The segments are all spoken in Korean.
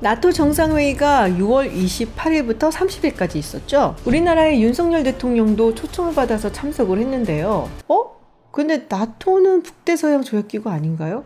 나토 정상회의가 6월 28일부터 30일까지 있었죠. 우리나라의 윤석열 대통령도 초청을 받아서 참석을 했는데요. 어? 근데 나토는 북대서양 조약기구 아닌가요?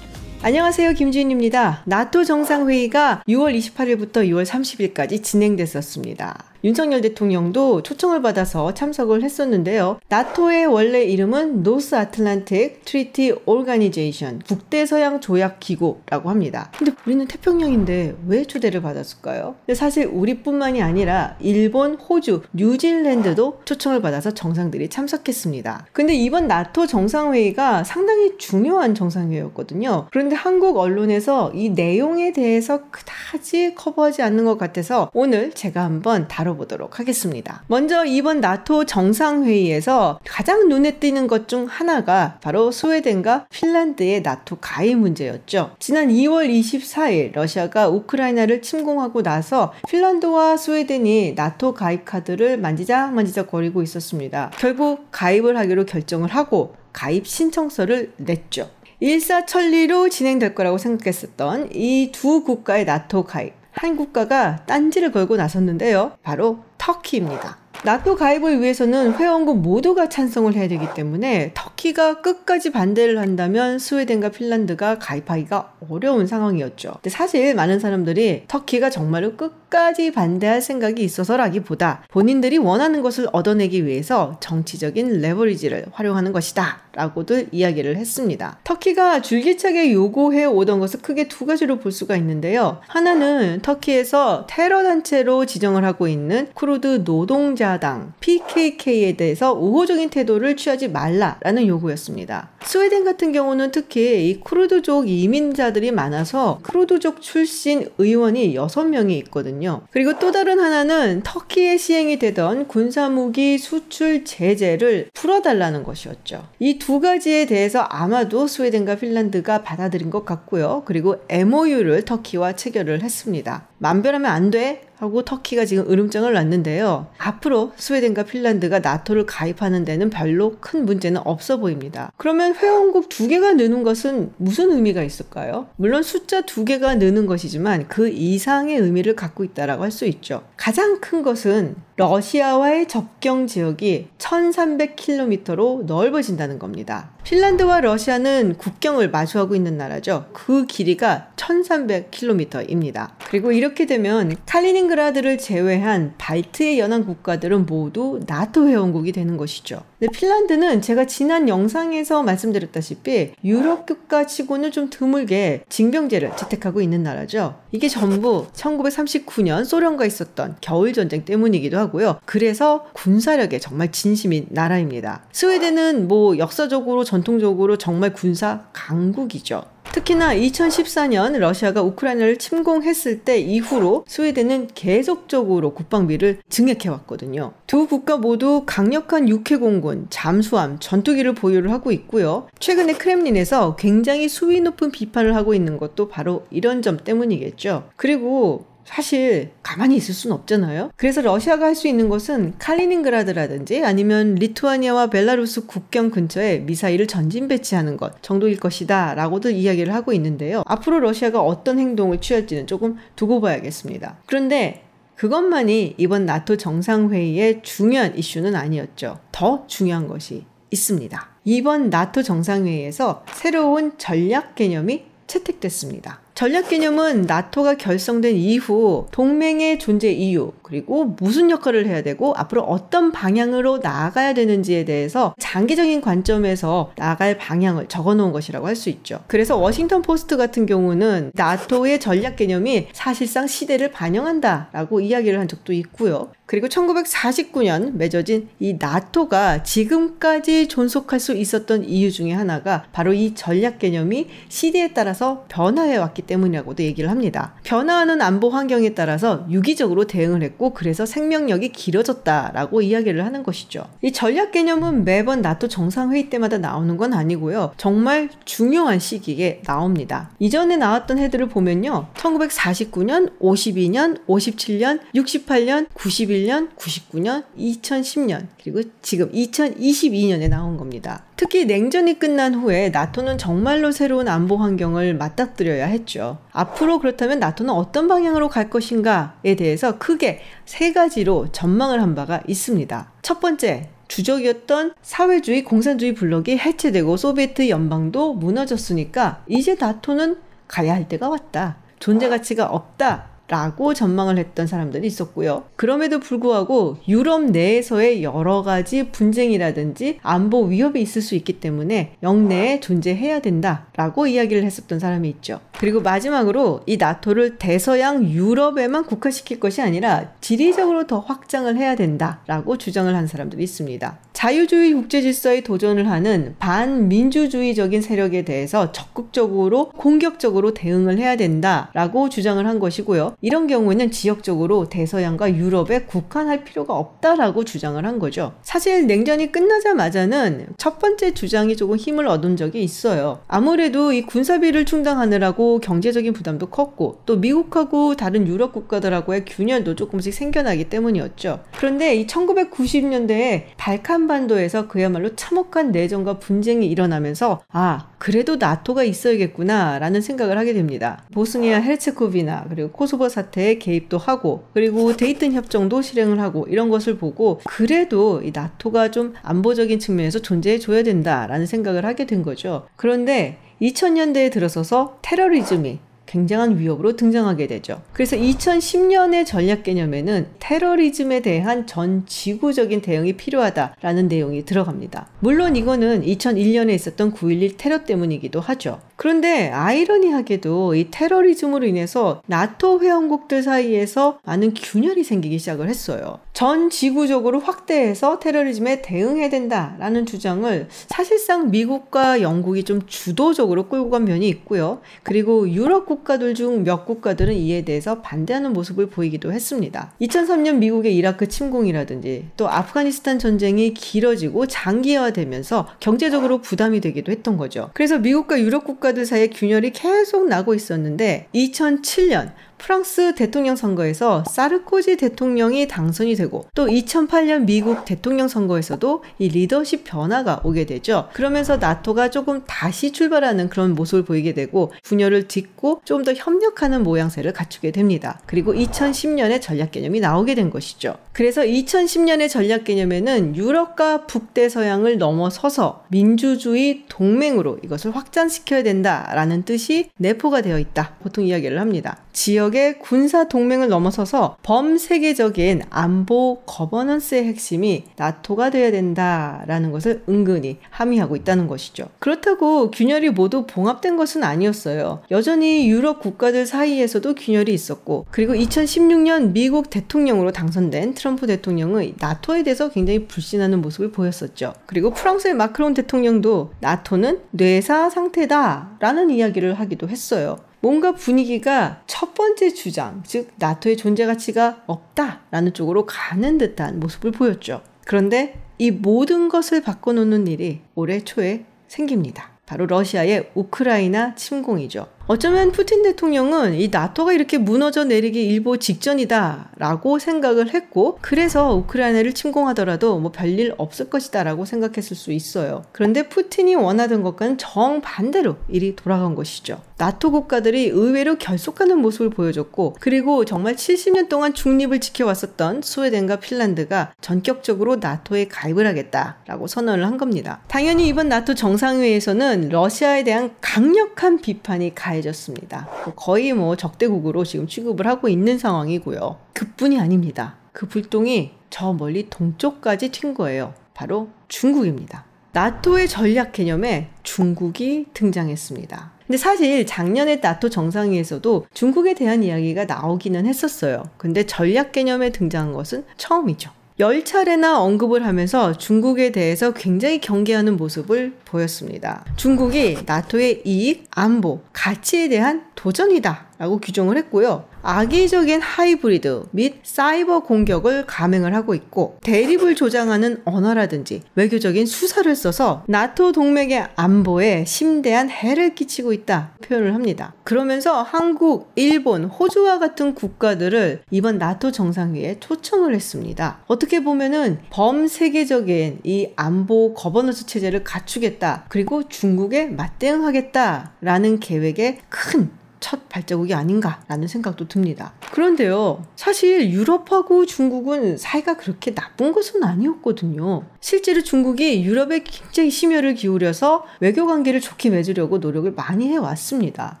안녕하세요. 김주인입니다. 나토 정상회의가 6월 28일부터 6월 30일까지 진행됐었습니다. 윤석열 대통령도 초청을 받아서 참석을 했었는데요. 나토의 원래 이름은 North Atlantic Treaty Organization 북대서양 조약 기구라고 합니다. 근데 우리는 태평양인데 왜 초대를 받았을까요? 사실 우리뿐만이 아니라 일본, 호주, 뉴질랜드도 초청을 받아서 정상들이 참석했습니다. 근데 이번 나토 정상회의가 상당히 중요한 정상회의였거든요. 그런데 한국 언론에서 이 내용에 대해서 그다지 커버하지 않는 것 같아서 오늘 제가 한번 다뤄 다뤄보도록 하겠습니다. 먼저 이번 나토 정상회의에서 가장 눈에 띄는 것 중 하나가 바로 스웨덴과 핀란드의 나토 가입 문제였죠. 지난 2월 24일 러시아가 우크라이나를 침공하고 나서 핀란드와 스웨덴이 나토 가입 카드를 만지작 만지작 거리고 있었습니다. 결국 가입을 하기로 결정을 하고 가입 신청서를 냈죠. 일사천리로 진행될 거라고 생각했었던 이 두 국가의 나토 가입. 한 국가가 딴지를 걸고 나섰는데요. 바로 터키입니다. 나토 가입을 위해서는 회원국 모두가 찬성을 해야 되기 때문에 터키가 끝까지 반대를 한다면 스웨덴과 핀란드가 가입하기가 어려운 상황이었죠. 근데 사실 많은 사람들이 터키가 정말로 끝 까지 반대할 생각이 있어서라기보다 본인들이 원하는 것을 얻어내기 위해서 정치적인 레버리지를 활용하는 것이다. 라고도 이야기를 했습니다. 터키가 줄기차게 요구해 오던 것을 크게 두 가지로 볼 수가 있는데요. 하나는 터키에서 테러 단체로 지정을 하고 있는 쿠르드 노동자당 PKK에 대해서 우호적인 태도를 취하지 말라라는 요구였습니다. 스웨덴 같은 경우는 특히 이 쿠르드족 이민자들이 많아서 쿠르드족 출신 의원이 6명이 있거든요. 그리고 또 다른 하나는 터키에 시행이 되던 군사무기 수출 제재를 풀어달라는 것이었죠. 이 두 가지에 대해서 아마도 스웨덴과 핀란드가 받아들인 것 같고요. 그리고 MOU를 터키와 체결을 했습니다. 만별하면 안 돼? 하고 터키가 지금 으름장을 놨는데요. 앞으로 스웨덴과 핀란드가 나토를 가입하는 데는 별로 큰 문제는 없어 보입니다. 그러면 회원국 두 개가 느는 것은 무슨 의미가 있을까요? 물론 숫자 두 개가 느는 것이지만 그 이상의 의미를 갖고 있다라고 할 수 있죠. 가장 큰 것은 러시아와의 접경 지역이 1300km로 넓어진다는 겁니다. 핀란드와 러시아는 국경을 마주하고 있는 나라죠. 그 길이가 1300km입니다. 그리고 이렇게 되면 칼리닝그라드를 제외한 발트의 연안 국가들은 모두 나토 회원국이 되는 것이죠. 근데 핀란드는 제가 지난 영상에서 말씀드렸다시피 유럽 국가 치고는 좀 드물게 징병제를 채택하고 있는 나라죠. 이게 전부 1939년 소련과 있었던 겨울 전쟁 때문이기도 하고요. 그래서 군사력에 정말 진심인 나라입니다. 스웨덴은 뭐 역사적으로 전통적으로 정말 군사 강국이죠. 특히나 2014년 러시아가 우크라이나를 침공했을 때 이후로 스웨덴은 계속적으로 국방비를 증액해왔거든요. 두 국가 모두 강력한 육해공군, 잠수함, 전투기를 보유를 하고 있고요. 최근에 크렘린에서 굉장히 수위 높은 비판을 하고 있는 것도 바로 이런 점 때문이겠죠. 그리고 사실 가만히 있을 수는 없잖아요. 그래서 러시아가 할 수 있는 것은 칼리닝그라드라든지 아니면 리투아니아와 벨라루스 국경 근처에 미사일을 전진 배치하는 것 정도일 것이다 라고도 이야기를 하고 있는데요. 앞으로 러시아가 어떤 행동을 취할지는 조금 두고 봐야겠습니다. 그런데 그것만이 이번 나토 정상회의의 중요한 이슈는 아니었죠. 더 중요한 것이 있습니다. 이번 나토 정상회의에서 새로운 전략 개념이 채택됐습니다. 전략 개념은 나토가 결성된 이후 동맹의 존재 이유, 그리고 무슨 역할을 해야 되고 앞으로 어떤 방향으로 나아가야 되는지에 대해서 장기적인 관점에서 나아갈 방향을 적어 놓은 것이라고 할 수 있죠. 그래서 워싱턴 포스트 같은 경우는 나토의 전략 개념이 사실상 시대를 반영한다라고 이야기를 한 적도 있고요. 그리고 1949년 맺어진 이 나토가 지금까지 존속할 수 있었던 이유 중에 하나가 바로 이 전략 개념이 시대에 따라서 변화해 왔기 때문이라고도 얘기를 합니다. 변화하는 안보 환경에 따라서 유기적으로 대응을 했고 그래서 생명력이 길어졌다라고 이야기를 하는 것이죠. 이 전략 개념은 매번 나토 정상회의 때마다 나오는 건 아니고요. 정말 중요한 시기에 나옵니다. 이전에 나왔던 해들을 보면요. 1949년, 52년, 57년, 68년, 91년, 99년, 2010년, 그리고 지금 2022년에 나온 겁니다. 특히 냉전이 끝난 후에 나토는 정말로 새로운 안보 환경을 맞닥뜨려야 했죠. 앞으로 그렇다면 나토는 어떤 방향으로 갈 것인가에 대해서 크게 세 가지로 전망을 한 바가 있습니다. 첫 번째, 주적이었던 사회주의 공산주의 블록이 해체되고 소비에트 연방도 무너졌으니까 이제 나토는 가야 할 때가 왔다. 존재 가치가 없다. 라고 전망을 했던 사람들이 있었고요. 그럼에도 불구하고 유럽 내에서의 여러 가지 분쟁이라든지 안보 위협이 있을 수 있기 때문에 영내에 존재해야 된다 라고 이야기를 했었던 사람이 있죠. 그리고 마지막으로 이 나토를 대서양 유럽에만 국한시킬 것이 아니라 지리적으로 더 확장을 해야 된다 라고 주장을 한 사람들이 있습니다. 자유주의 국제 질서에 도전을 하는 반민주주의적인 세력에 대해서 적극적으로 공격적으로 대응을 해야 된다라고 주장을 한 것이고요. 이런 경우에는 지역적으로 대서양과 유럽에 국한할 필요가 없다라고 주장을 한 거죠. 사실 냉전이 끝나자마자는 첫 번째 주장이 조금 힘을 얻은 적이 있어요. 아무래도 이 군사비를 충당하느라고 경제적인 부담도 컸고 또 미국하고 다른 유럽 국가들하고의 균열도 조금씩 생겨나기 때문이었죠. 그런데 이 1990년대에 발칸반도에서 그야말로 참혹한 내전과 분쟁이 일어나면서 아 그래도 나토가 있어야겠구나라는 생각을 하게 됩니다. 보스니아 헤르체코비나 그리고 코소보 사태에 개입도 하고 그리고 데이튼 협정도 실행을 하고 이런 것을 보고 그래도 이 나토가 좀 안보적인 측면에서 존재해 줘야 된다라는 생각을 하게 된 거죠. 그런데 2000년대에 들어서서 테러리즘이 굉장한 위협으로 등장하게 되죠. 그래서 2010년의 전략 개념에는 테러리즘에 대한 전 지구적인 대응이 필요하다라는 내용이 들어갑니다. 물론 이거는 2001년에 있었던 9.11 테러 때문이기도 하죠. 그런데 아이러니하게도 이 테러리즘으로 인해서 나토 회원국들 사이에서 많은 균열이 생기기 시작을 했어요. 전 지구적으로 확대해서 테러리즘에 대응해야 된다라는 주장을 사실상 미국과 영국이 좀 주도적으로 끌고 간 면이 있고요. 그리고 유럽 국 가들 중 몇 국가들은 이에 대해서 반대하는 모습을 보이기도 했습니다. 2003년 미국의 이라크 침공이라든지 또 아프가니스탄 전쟁이 길어지고 장기화되면서 경제적으로 부담이 되기도 했던 거죠. 그래서 미국과 유럽 국가 국가들 사이에 균열이 계속 나고 있었는데 2007년 프랑스 대통령 선거에서 사르코지 대통령이 당선이 되고 또 2008년 미국 대통령 선거에서도 이 리더십 변화가 오게 되죠. 그러면서 나토가 조금 다시 출발하는 그런 모습을 보이게 되고 분열을 딛고 좀 더 협력하는 모양새를 갖추게 됩니다. 그리고 2010년에 전략 개념이 나오게 된 것이죠. 그래서 2010년의 전략 개념에는 유럽과 북대서양을 넘어서서 민주주의 동맹으로 이것을 확장시켜야 된다라는 뜻이 내포가 되어 있다. 보통 이야기를 합니다. 지역의 군사 동맹을 넘어서서 범세계적인 안보 거버넌스의 핵심이 나토가 되어야 된다라는 것을 은근히 함의하고 있다는 것이죠. 그렇다고 균열이 모두 봉합된 것은 아니었어요. 여전히 유럽 국가들 사이에서도 균열이 있었고 그리고 2016년 미국 대통령으로 당선된 트럼프 대통령은 나토에 대해서 굉장히 불신하는 모습을 보였었죠. 그리고 프랑스의 마크론 대통령도 나토는 뇌사 상태다라는 이야기를 하기도 했어요. 뭔가 분위기가 첫 번째 주장, 즉 나토의 존재 가치가 없다라는 쪽으로 가는 듯한 모습을 보였죠. 그런데 이 모든 것을 바꿔놓는 일이 올해 초에 생깁니다. 바로 러시아의 우크라이나 침공이죠. 어쩌면 푸틴 대통령은 이 나토가 이렇게 무너져 내리기 일보 직전이다라고 생각을 했고 그래서 우크라이나를 침공하더라도 뭐 별일 없을 것이다라고 생각했을 수 있어요. 그런데 푸틴이 원하던 것과는 정반대로 일이 돌아간 것이죠. 나토 국가들이 의외로 결속하는 모습을 보여줬고 그리고 정말 70년 동안 중립을 지켜왔었던 스웨덴과 핀란드가 전격적으로 나토에 가입을 하겠다라고 선언을 한 겁니다. 당연히 이번 나토 정상회의에서는 러시아에 대한 강력한 비판이 가해 강해졌습니다. 거의 뭐 적대국으로 지금 취급을 하고 있는 상황이고요. 그뿐이 아닙니다. 그 불똥이 저 멀리 동쪽까지 튄 거예요. 바로 중국입니다. 나토의 전략 개념에 중국이 등장했습니다. 근데 사실 작년에 나토 정상회에서도 중국에 대한 이야기가 나오기는 했었어요. 근데 전략 개념에 등장한 것은 처음이죠. 열 차례나 언급을 하면서 중국에 대해서 굉장히 경계하는 모습을 보였습니다. 중국이 나토의 이익, 안보, 가치에 대한 도전이다 라고 규정을 했고요. 악의적인 하이브리드 및 사이버 공격을 감행을 하고 있고 대립을 조장하는 언어라든지 외교적인 수사를 써서 나토 동맹의 안보에 심대한 해를 끼치고 있다 표현을 합니다. 그러면서 한국, 일본, 호주와 같은 국가들을 이번 나토 정상회의에 초청을 했습니다. 어떻게 보면은 범세계적인 이 안보 거버넌스 체제를 갖추겠다. 그리고 중국에 맞대응하겠다라는 계획에 큰 첫 발자국이 아닌가라는 생각도 듭니다. 그런데요, 사실 유럽하고 중국은 사이가 그렇게 나쁜 것은 아니었거든요. 실제로 중국이 유럽에 굉장히 심혈을 기울여서 외교 관계를 좋게 맺으려고 노력을 많이 해왔습니다.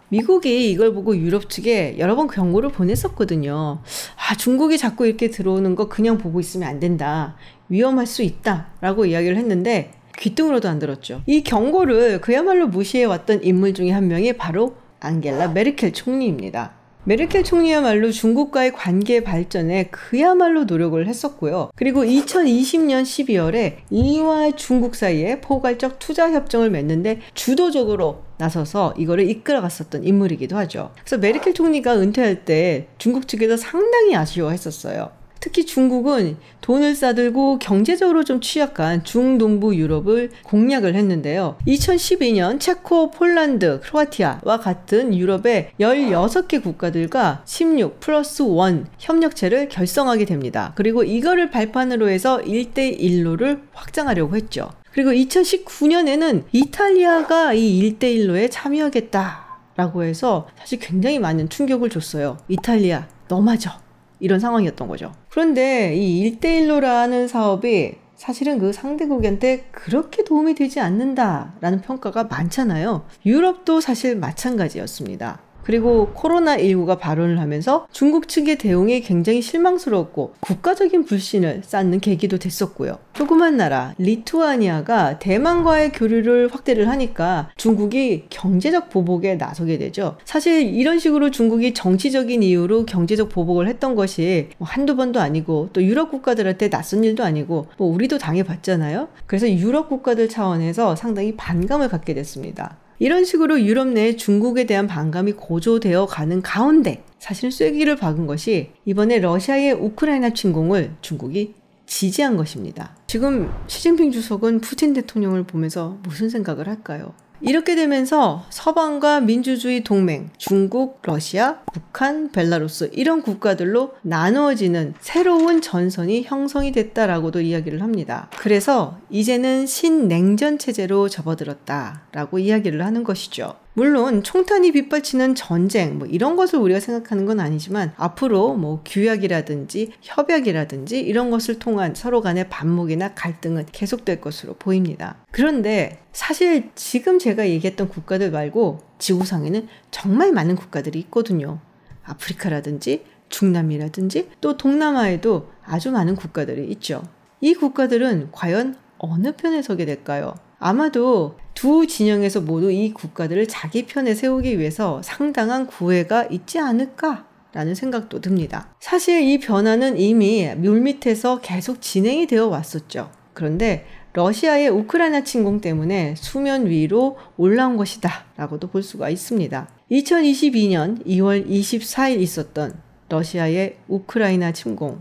미국이 이걸 보고 유럽 측에 여러 번 경고를 보냈었거든요. 아, 중국이 자꾸 이렇게 들어오는 거 그냥 보고 있으면 안 된다. 위험할 수 있다. 라고 이야기를 했는데, 귀뚱으로도 안 들었죠. 이 경고를 그야말로 무시해왔던 인물 중에 한 명이 바로 앙겔라 메르켈 총리입니다. 메르켈 총리야말로 중국과의 관계 발전에 그야말로 노력을 했었고요. 그리고 2020년 12월에 이와 중국 사이에 포괄적 투자 협정을 맺는데 주도적으로 나서서 이거를 이끌어갔었던 인물이기도 하죠. 그래서 메르켈 총리가 은퇴할 때 중국 측에서 상당히 아쉬워했었어요. 특히 중국은 돈을 싸들고 경제적으로 좀 취약한 중동부 유럽을 공략을 했는데요. 2012년 체코, 폴란드, 크로아티아와 같은 유럽의 16개 국가들과 16 플러스 1 협력체를 결성하게 됩니다. 그리고 이거를 발판으로 해서 1대1로를 확장하려고 했죠. 그리고 2019년에는 이탈리아가 이 1대1로에 참여하겠다. 라고 해서 사실 굉장히 많은 충격을 줬어요. 이탈리아, 너마저. 이런 상황이었던 거죠. 그런데 이 1대1로라는 사업이 사실은 그 상대국한테 그렇게 도움이 되지 않는다라는 평가가 많잖아요. 유럽도 사실 마찬가지였습니다. 그리고 코로나19가 발언을 하면서 중국 측의 대응이 굉장히 실망스러웠고 국가적인 불신을 쌓는 계기도 됐었고요. 조그만 나라 리투아니아가 대만과의 교류를 확대를 하니까 중국이 경제적 보복에 나서게 되죠. 사실 이런 식으로 중국이 정치적인 이유로 경제적 보복을 했던 것이 뭐 한두 번도 아니고 또 유럽 국가들한테 낯선 일도 아니고 뭐 우리도 당해봤잖아요. 그래서 유럽 국가들 차원에서 상당히 반감을 갖게 됐습니다. 이런 식으로 유럽 내에 중국에 대한 반감이 고조되어 가는 가운데 사실은 쐐기를 박은 것이 이번에 러시아의 우크라이나 침공을 중국이 지지한 것입니다. 지금 시진핑 주석은 푸틴 대통령을 보면서 무슨 생각을 할까요? 이렇게 되면서 서방과 민주주의 동맹, 중국, 러시아, 북한, 벨라루스 이런 국가들로 나누어지는 새로운 전선이 형성이 됐다라고도 이야기를 합니다. 그래서 이제는 신냉전 체제로 접어들었다라고 이야기를 하는 것이죠. 물론 총탄이 빗발치는 전쟁 뭐 이런 것을 우리가 생각하는 건 아니지만 앞으로 뭐 규약이라든지 협약이라든지 이런 것을 통한 서로 간의 반목이나 갈등은 계속될 것으로 보입니다. 그런데 사실 지금 제가 얘기했던 국가들 말고 지구상에는 정말 많은 국가들이 있거든요. 아프리카라든지 중남미라든지 또 동남아에도 아주 많은 국가들이 있죠. 이 국가들은 과연 어느 편에 서게 될까요? 아마도 두 진영에서 모두 이 국가들을 자기 편에 세우기 위해서 상당한 구애가 있지 않을까? 라는 생각도 듭니다. 사실 이 변화는 이미 물밑에서 계속 진행이 되어 왔었죠. 그런데 러시아의 우크라이나 침공 때문에 수면 위로 올라온 것이다 라고도 볼 수가 있습니다. 2022년 2월 24일 있었던 러시아의 우크라이나 침공.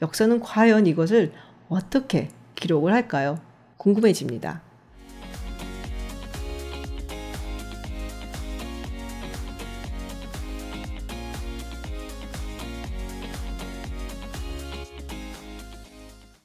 역사는 과연 이것을 어떻게 기록을 할까요? 궁금해집니다.